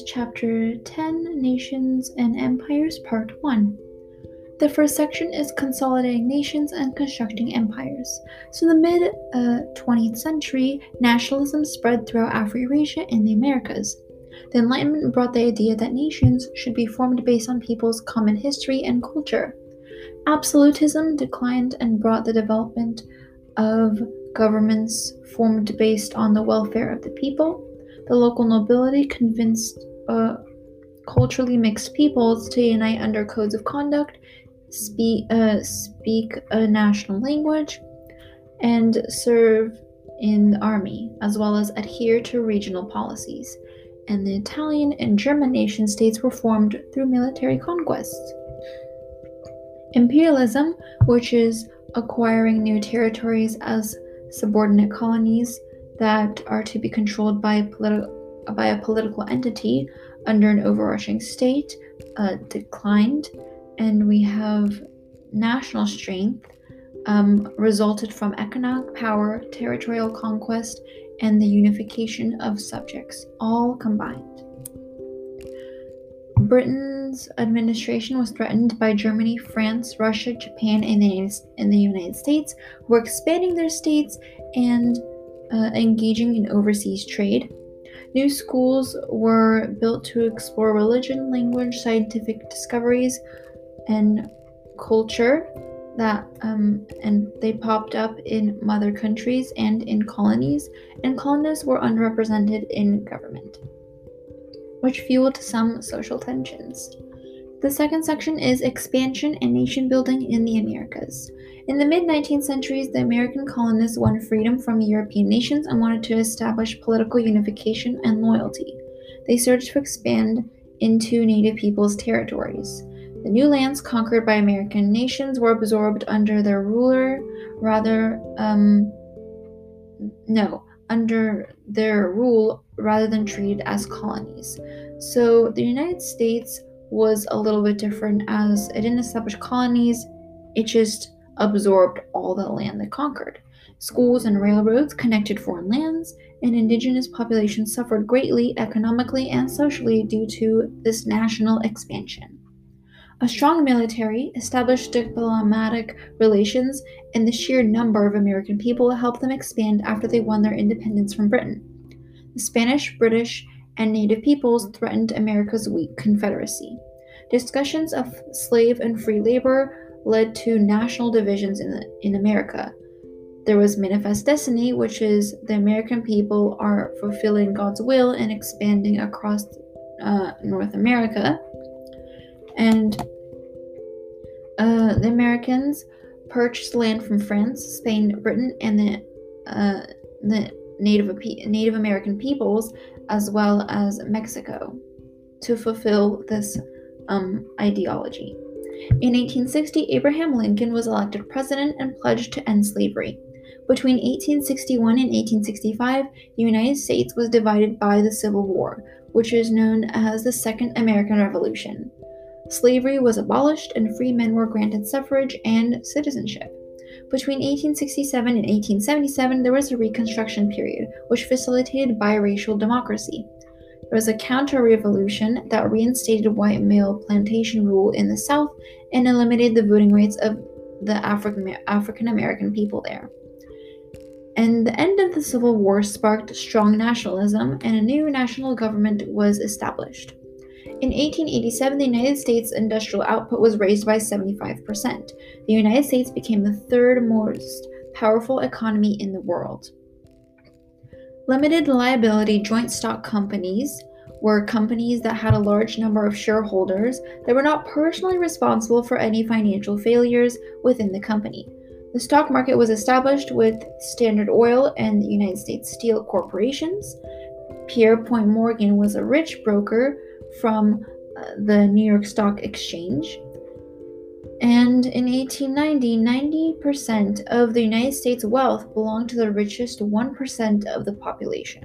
Is Chapter 10 Nations and Empires, Part 1. The first section is Consolidating Nations and Constructing Empires. So, in the mid uh, 20th century, nationalism spread throughout Afro-Eurasia and the Americas. The Enlightenment brought the idea that nations should be formed based on people's common history and culture. Absolutism declined and brought the development of governments formed based on the welfare of the people. The local nobility convinced uh, culturally mixed peoples to unite under codes of conduct, speak, uh, speak a national language, and serve in the army, as well as adhere to regional policies. And the Italian and German nation states were formed through military conquests. Imperialism, which is acquiring new territories as subordinate colonies that are to be controlled by a, politi- by a political entity under an overarching state, uh, declined, and we have national strength um, resulted from economic power, territorial conquest, and the unification of subjects, all combined. Britain's administration was threatened by Germany, France, Russia, Japan, and the, United States, who were expanding their states and uh, engaging in overseas trade. New schools were built to explore religion, language, scientific discoveries, and culture that um, and they popped up in mother countries and in colonies, and colonists were underrepresented in government which fueled some social tensions. The second section is expansion and nation building in the Americas. In the mid 19th centuries, the American colonists won freedom from European nations and wanted to establish political unification and loyalty. They searched to expand into native peoples' territories. The new lands conquered by American nations were absorbed under their ruler, rather, um, no, under their rule rather than treated as colonies. So the United States was a little bit different as it didn't establish colonies, it just absorbed all the land they conquered. Schools and railroads connected foreign lands, and indigenous populations suffered greatly economically and socially due to this national expansion. A strong military, established diplomatic relations, and the sheer number of American people helped them expand after they won their independence from Britain. The Spanish, British, and Native peoples threatened America's weak Confederacy. Discussions of slave and free labor led to national divisions in, the, in America. There was Manifest Destiny, which is the American people are fulfilling God's will and expanding across uh, North America. And uh, the Americans purchased land from France, Spain, Britain, and the, uh, the Native, Native American peoples, as well as Mexico, to fulfill this um, ideology. In 1860, Abraham Lincoln was elected president and pledged to end slavery. Between 1861 and 1865, the United States was divided by the Civil War, which is known as the Second American Revolution. Slavery was abolished and free men were granted suffrage and citizenship. Between 1867 and 1877, there was a Reconstruction period, which facilitated biracial democracy. There was a counter revolution that reinstated white male plantation rule in the South and eliminated the voting rights of the African American people there. And the end of the Civil War sparked strong nationalism, and a new national government was established. In 1887, the United States industrial output was raised by 75%. The United States became the third most powerful economy in the world. Limited liability joint stock companies were companies that had a large number of shareholders that were not personally responsible for any financial failures within the company. The stock market was established with Standard Oil and the United States Steel Corporations. Pierpont Morgan was a rich broker from uh, the New York Stock Exchange. And in 1890, 90% of the United States' wealth belonged to the richest 1% of the population.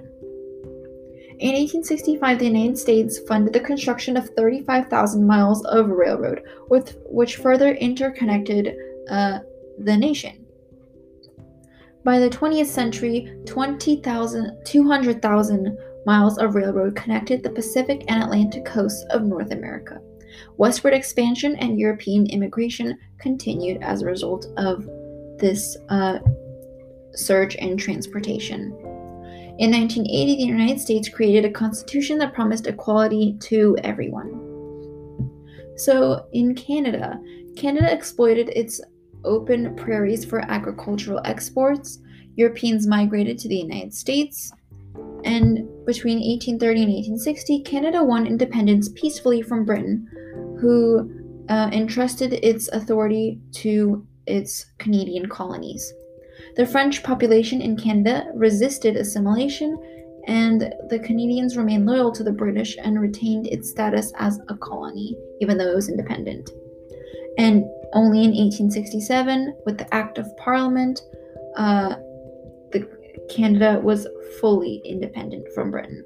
In 1865, the United States funded the construction of 35,000 miles of railroad, with, which further interconnected uh, the nation. By the 20th century, 20,000, 200,000 miles of railroad connected the Pacific and Atlantic coasts of North America. Westward expansion and European immigration continued as a result of this uh, surge in transportation. In 1980, the United States created a constitution that promised equality to everyone. So, in Canada, Canada exploited its open prairies for agricultural exports. Europeans migrated to the United States. And between 1830 and 1860, Canada won independence peacefully from Britain, who uh, entrusted its authority to its Canadian colonies. The French population in Canada resisted assimilation, and the Canadians remained loyal to the British and retained its status as a colony, even though it was independent. And only in 1867, with the Act of Parliament, uh, Canada was fully independent from Britain.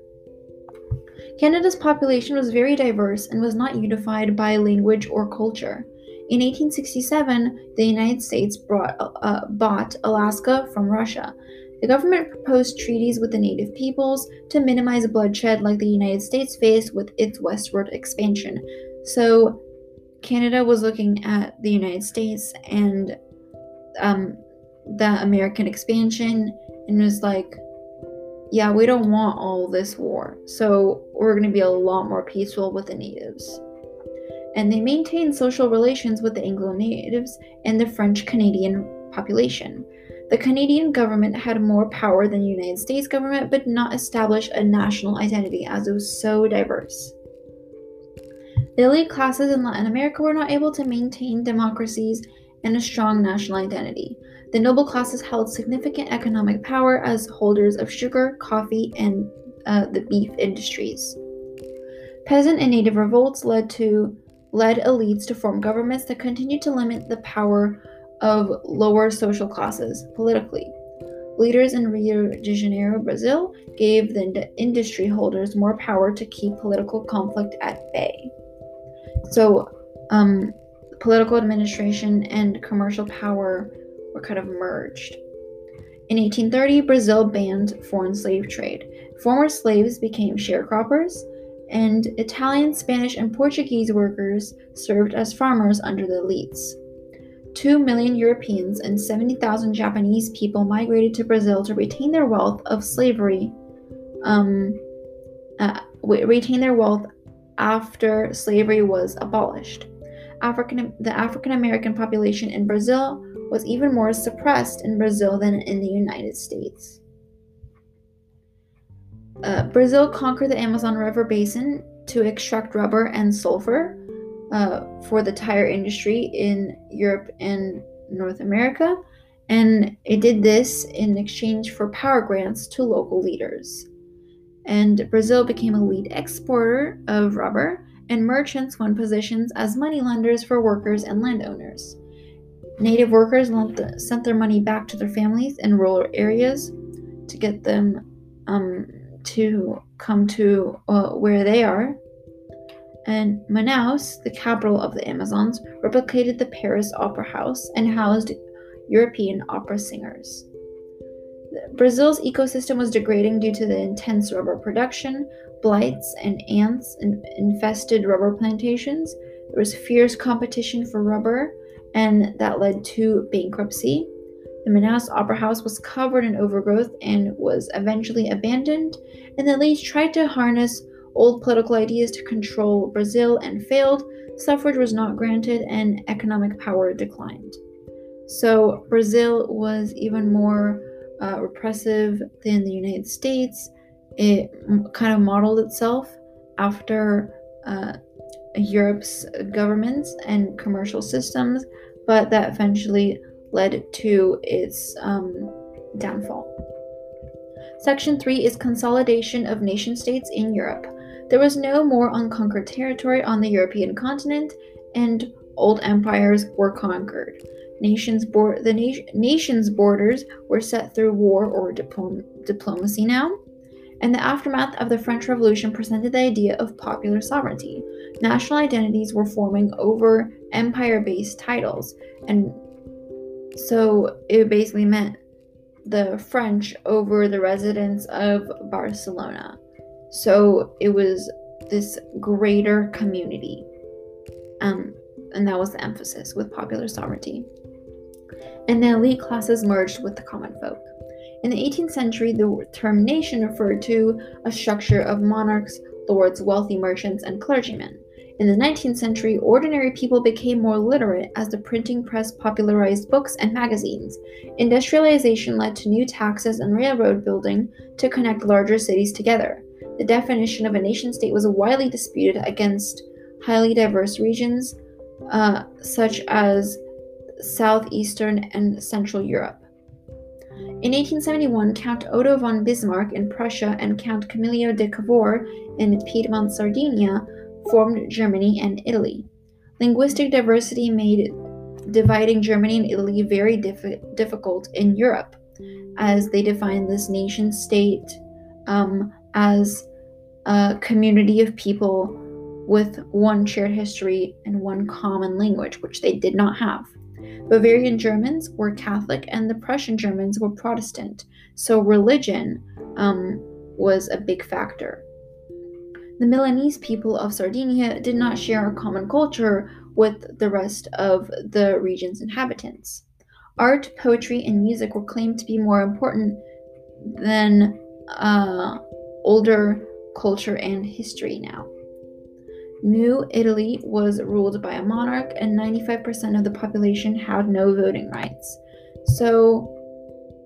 Canada's population was very diverse and was not unified by language or culture. In 1867, the United States brought, uh, bought Alaska from Russia. The government proposed treaties with the native peoples to minimize bloodshed like the United States faced with its westward expansion. So, Canada was looking at the United States and um, the American expansion and was like, yeah, we don't want all this war. So we're going to be a lot more peaceful with the natives. And they maintained social relations with the Anglo natives and the French Canadian population. The Canadian government had more power than the United States government, but not establish a national identity as it was so diverse. The elite classes in Latin America were not able to maintain democracies and a strong national identity. The noble classes held significant economic power as holders of sugar, coffee, and uh, the beef industries. Peasant and native revolts led to led elites to form governments that continued to limit the power of lower social classes politically. Leaders in Rio de Janeiro, Brazil, gave the industry holders more power to keep political conflict at bay. So, um, political administration and commercial power were kind of merged. In 1830, Brazil banned foreign slave trade. Former slaves became sharecroppers, and Italian, Spanish, and Portuguese workers served as farmers under the elites. Two million Europeans and 70,000 Japanese people migrated to Brazil to retain their wealth of slavery, um, uh, retain their wealth after slavery was abolished. African, the African American population in Brazil was even more suppressed in Brazil than in the United States. Uh, Brazil conquered the Amazon River basin to extract rubber and sulfur uh, for the tire industry in Europe and North America, and it did this in exchange for power grants to local leaders and Brazil became a lead exporter of rubber, and merchants won positions as moneylenders for workers and landowners. Native workers sent their money back to their families in rural areas to get them um, to come to uh, where they are. And Manaus, the capital of the Amazons, replicated the Paris Opera House and housed European opera singers. Brazil's ecosystem was degrading due to the intense rubber production, blights, and ants and infested rubber plantations. There was fierce competition for rubber, and that led to bankruptcy. The Manaus Opera House was covered in overgrowth and was eventually abandoned, and the elites tried to harness old political ideas to control Brazil and failed. Suffrage was not granted, and economic power declined. So, Brazil was even more uh, repressive than the United States. It kind of modeled itself after uh, Europe's governments and commercial systems, but that eventually led to its um, downfall. Section 3 is consolidation of nation states in Europe. There was no more unconquered territory on the European continent, and old empires were conquered. Nations board the na- nation's borders were set through war or diplom- diplomacy now, and the aftermath of the French Revolution presented the idea of popular sovereignty. National identities were forming over empire-based titles, and so it basically meant the French over the residents of Barcelona, So it was this greater community. Um, and that was the emphasis with popular sovereignty. And the elite classes merged with the common folk. In the 18th century, the term nation referred to a structure of monarchs, lords, wealthy merchants, and clergymen. In the 19th century, ordinary people became more literate as the printing press popularized books and magazines. Industrialization led to new taxes and railroad building to connect larger cities together. The definition of a nation state was widely disputed against highly diverse regions, uh, such as southeastern and central Europe. In 1871, Count Otto von Bismarck in Prussia and Count Camillo de Cavour in Piedmont, Sardinia formed Germany and Italy. Linguistic diversity made dividing Germany and Italy very diff- difficult in Europe, as they defined this nation state um, as a community of people with one shared history and one common language, which they did not have. Bavarian Germans were Catholic and the Prussian Germans were Protestant, so religion um, was a big factor. The Milanese people of Sardinia did not share a common culture with the rest of the region's inhabitants. Art, poetry, and music were claimed to be more important than uh, older culture and history now. New Italy was ruled by a monarch, and 95% of the population had no voting rights. So,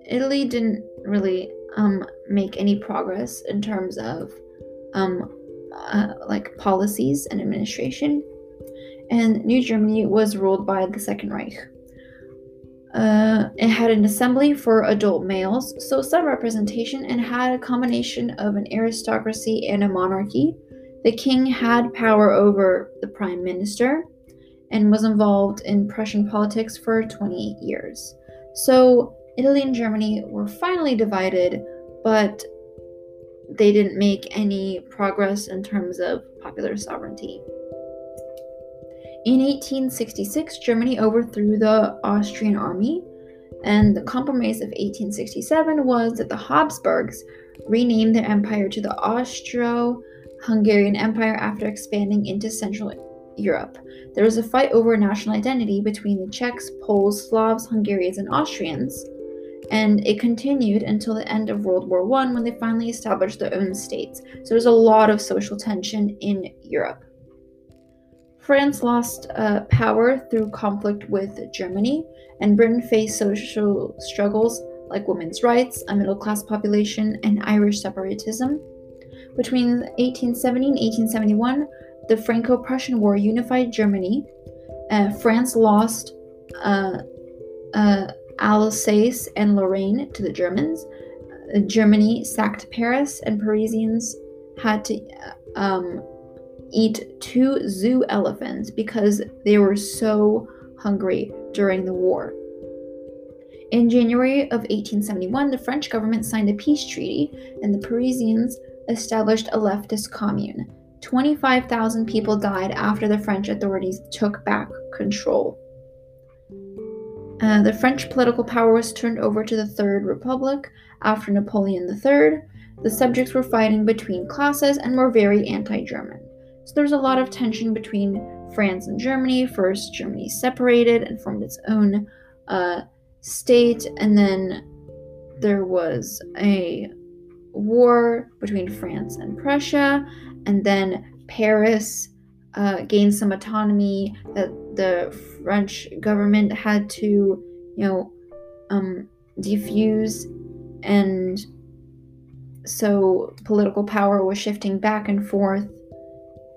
Italy didn't really um, make any progress in terms of um, uh, like policies and administration. And New Germany was ruled by the Second Reich. Uh, it had an assembly for adult males, so some representation, and had a combination of an aristocracy and a monarchy. The king had power over the prime minister and was involved in Prussian politics for 28 years. So, Italy and Germany were finally divided, but they didn't make any progress in terms of popular sovereignty. In 1866, Germany overthrew the Austrian army, and the compromise of 1867 was that the Habsburgs renamed their empire to the Austro Hungarian Empire after expanding into Central Europe. There was a fight over national identity between the Czechs, Poles, Slavs, Hungarians, and Austrians, and it continued until the end of World War I when they finally established their own states. So there's a lot of social tension in Europe. France lost uh, power through conflict with Germany, and Britain faced social struggles like women's rights, a middle class population, and Irish separatism. Between 1870 and 1871, the Franco Prussian War unified Germany. Uh, France lost uh, uh, Alsace and Lorraine to the Germans. Uh, Germany sacked Paris, and Parisians had to um, eat two zoo elephants because they were so hungry during the war. In January of 1871, the French government signed a peace treaty, and the Parisians established a leftist commune. 25,000 people died after the French authorities took back control. Uh, the French political power was turned over to the Third Republic after Napoleon III. The subjects were fighting between classes and were very anti German. So there was a lot of tension between France and Germany. First, Germany separated and formed its own uh, state, and then there was a war between France and Prussia, and then Paris uh, gained some autonomy that the French government had to, you know, um, defuse, and so political power was shifting back and forth,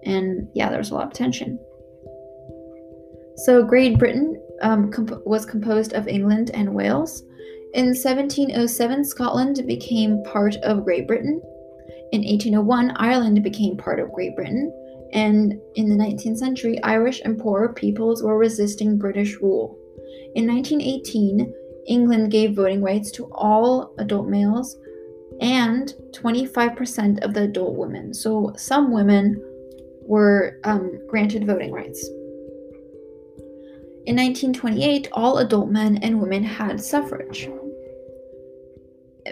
and yeah, there was a lot of tension. So Great Britain um, comp- was composed of England and Wales. In 1707, Scotland became part of Great Britain. In 1801, Ireland became part of Great Britain. And in the 19th century, Irish and poorer peoples were resisting British rule. In 1918, England gave voting rights to all adult males and 25% of the adult women. So some women were um, granted voting rights. In 1928, all adult men and women had suffrage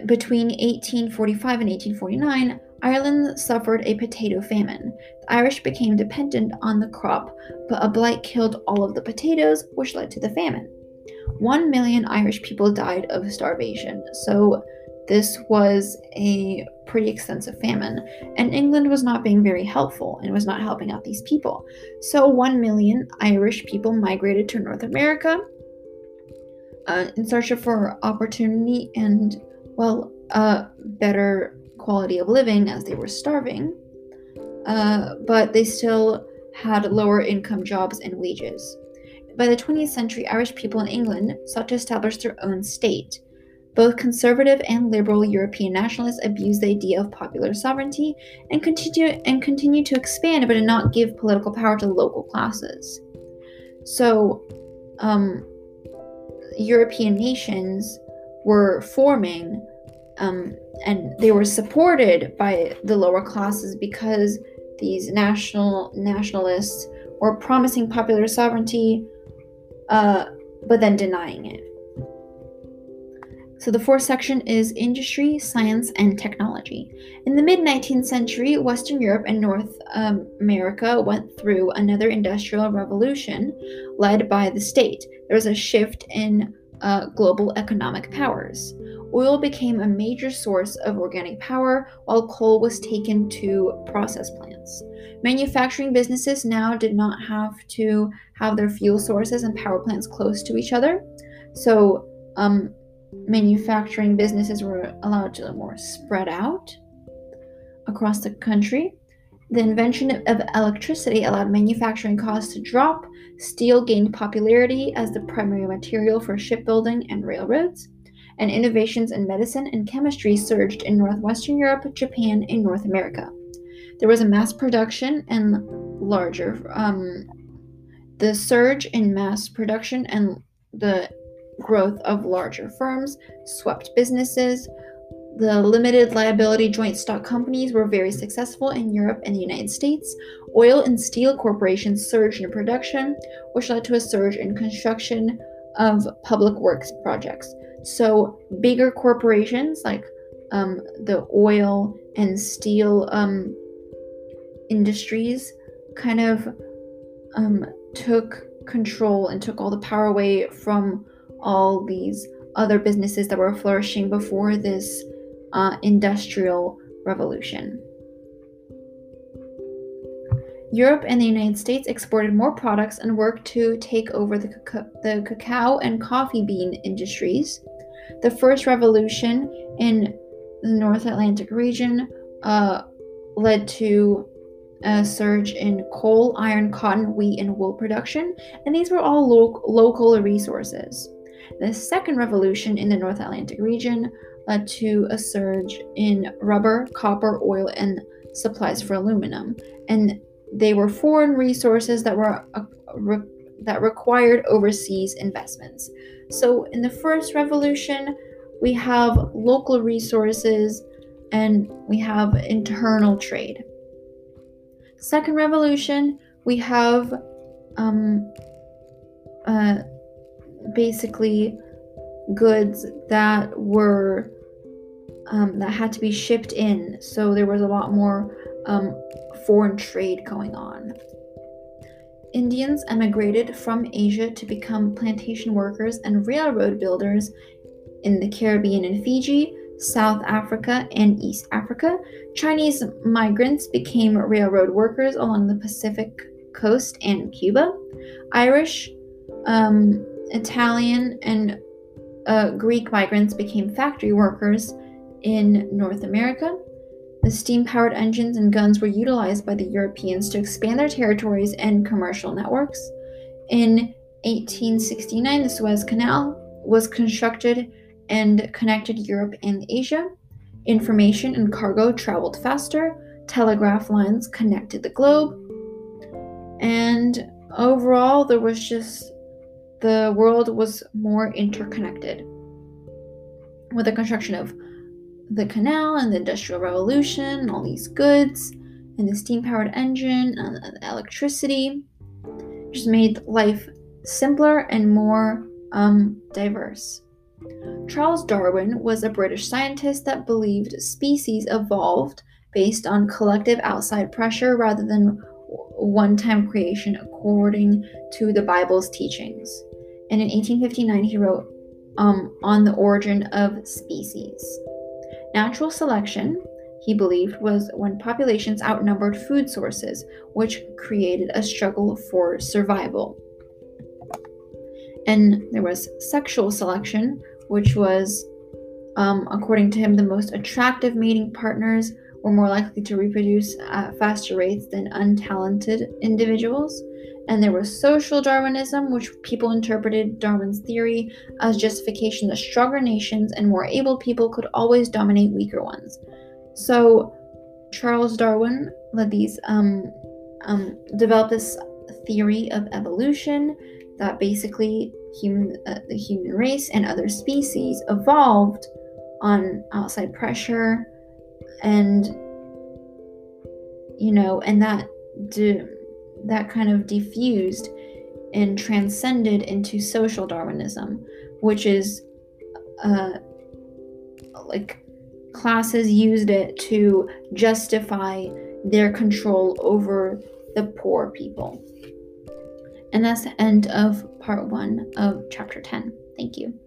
between 1845 and 1849, Ireland suffered a potato famine. The Irish became dependent on the crop, but a blight killed all of the potatoes, which led to the famine. One million Irish people died of starvation, so this was a pretty extensive famine, and England was not being very helpful and was not helping out these people. So, one million Irish people migrated to North America uh, in search of for opportunity and, well, a better quality of living as they were starving. Uh, but they still had lower income jobs and wages. By the 20th century, Irish people in England sought to establish their own state. Both conservative and liberal European nationalists abused the idea of popular sovereignty and continue and continue to expand, but did not give political power to local classes. So, um, European nations were forming, um, and they were supported by the lower classes because these national nationalists were promising popular sovereignty, uh, but then denying it. So the fourth section is industry, science, and technology. In the mid 19th century, Western Europe and North um, America went through another industrial revolution led by the state. There was a shift in uh, global economic powers. Oil became a major source of organic power, while coal was taken to process plants. Manufacturing businesses now did not have to have their fuel sources and power plants close to each other. So, um, manufacturing businesses were allowed to more spread out across the country. The invention of electricity allowed manufacturing costs to drop. Steel gained popularity as the primary material for shipbuilding and railroads. And innovations in medicine and chemistry surged in northwestern Europe, Japan, and North America. There was a mass production and larger. Um, the surge in mass production and the growth of larger firms swept businesses. The limited liability joint stock companies were very successful in Europe and the United States. Oil and steel corporations surged in production, which led to a surge in construction of public works projects. So, bigger corporations like um, the oil and steel um, industries kind of um, took control and took all the power away from all these other businesses that were flourishing before this uh, industrial revolution. Europe and the United States exported more products and worked to take over the, cacao, the cacao and coffee bean industries. The first revolution in the North Atlantic region uh, led to a surge in coal, iron, cotton, wheat, and wool production, and these were all lo- local resources. The second revolution in the North Atlantic region led to a surge in rubber, copper, oil, and supplies for aluminum, and they were foreign resources that were uh, re- that required overseas investments. So in the first revolution, we have local resources and we have internal trade. Second revolution, we have um, uh, basically goods that were um, that had to be shipped in. So there was a lot more um, foreign trade going on. Indians emigrated from Asia to become plantation workers and railroad builders in the Caribbean and Fiji, South Africa, and East Africa. Chinese migrants became railroad workers along the Pacific coast and Cuba. Irish, um, Italian, and uh, Greek migrants became factory workers in North America. The steam powered engines and guns were utilized by the Europeans to expand their territories and commercial networks. In 1869, the Suez Canal was constructed and connected Europe and Asia. Information and cargo traveled faster, telegraph lines connected the globe, and overall, there was just the world was more interconnected. With the construction of the canal and the Industrial Revolution, and all these goods, and the steam powered engine and the electricity, just made life simpler and more um, diverse. Charles Darwin was a British scientist that believed species evolved based on collective outside pressure rather than one time creation according to the Bible's teachings. And in 1859, he wrote um, On the Origin of Species. Natural selection, he believed, was when populations outnumbered food sources, which created a struggle for survival. And there was sexual selection, which was, um, according to him, the most attractive mating partners were more likely to reproduce at faster rates than untalented individuals. And there was social Darwinism, which people interpreted Darwin's theory as justification that stronger nations and more able people could always dominate weaker ones. So Charles Darwin led these um, um, developed this theory of evolution that basically human uh, the human race and other species evolved on outside pressure and you know and that de- that kind of diffused and transcended into social darwinism which is uh like classes used it to justify their control over the poor people. And that's the end of part one of chapter 10 thank you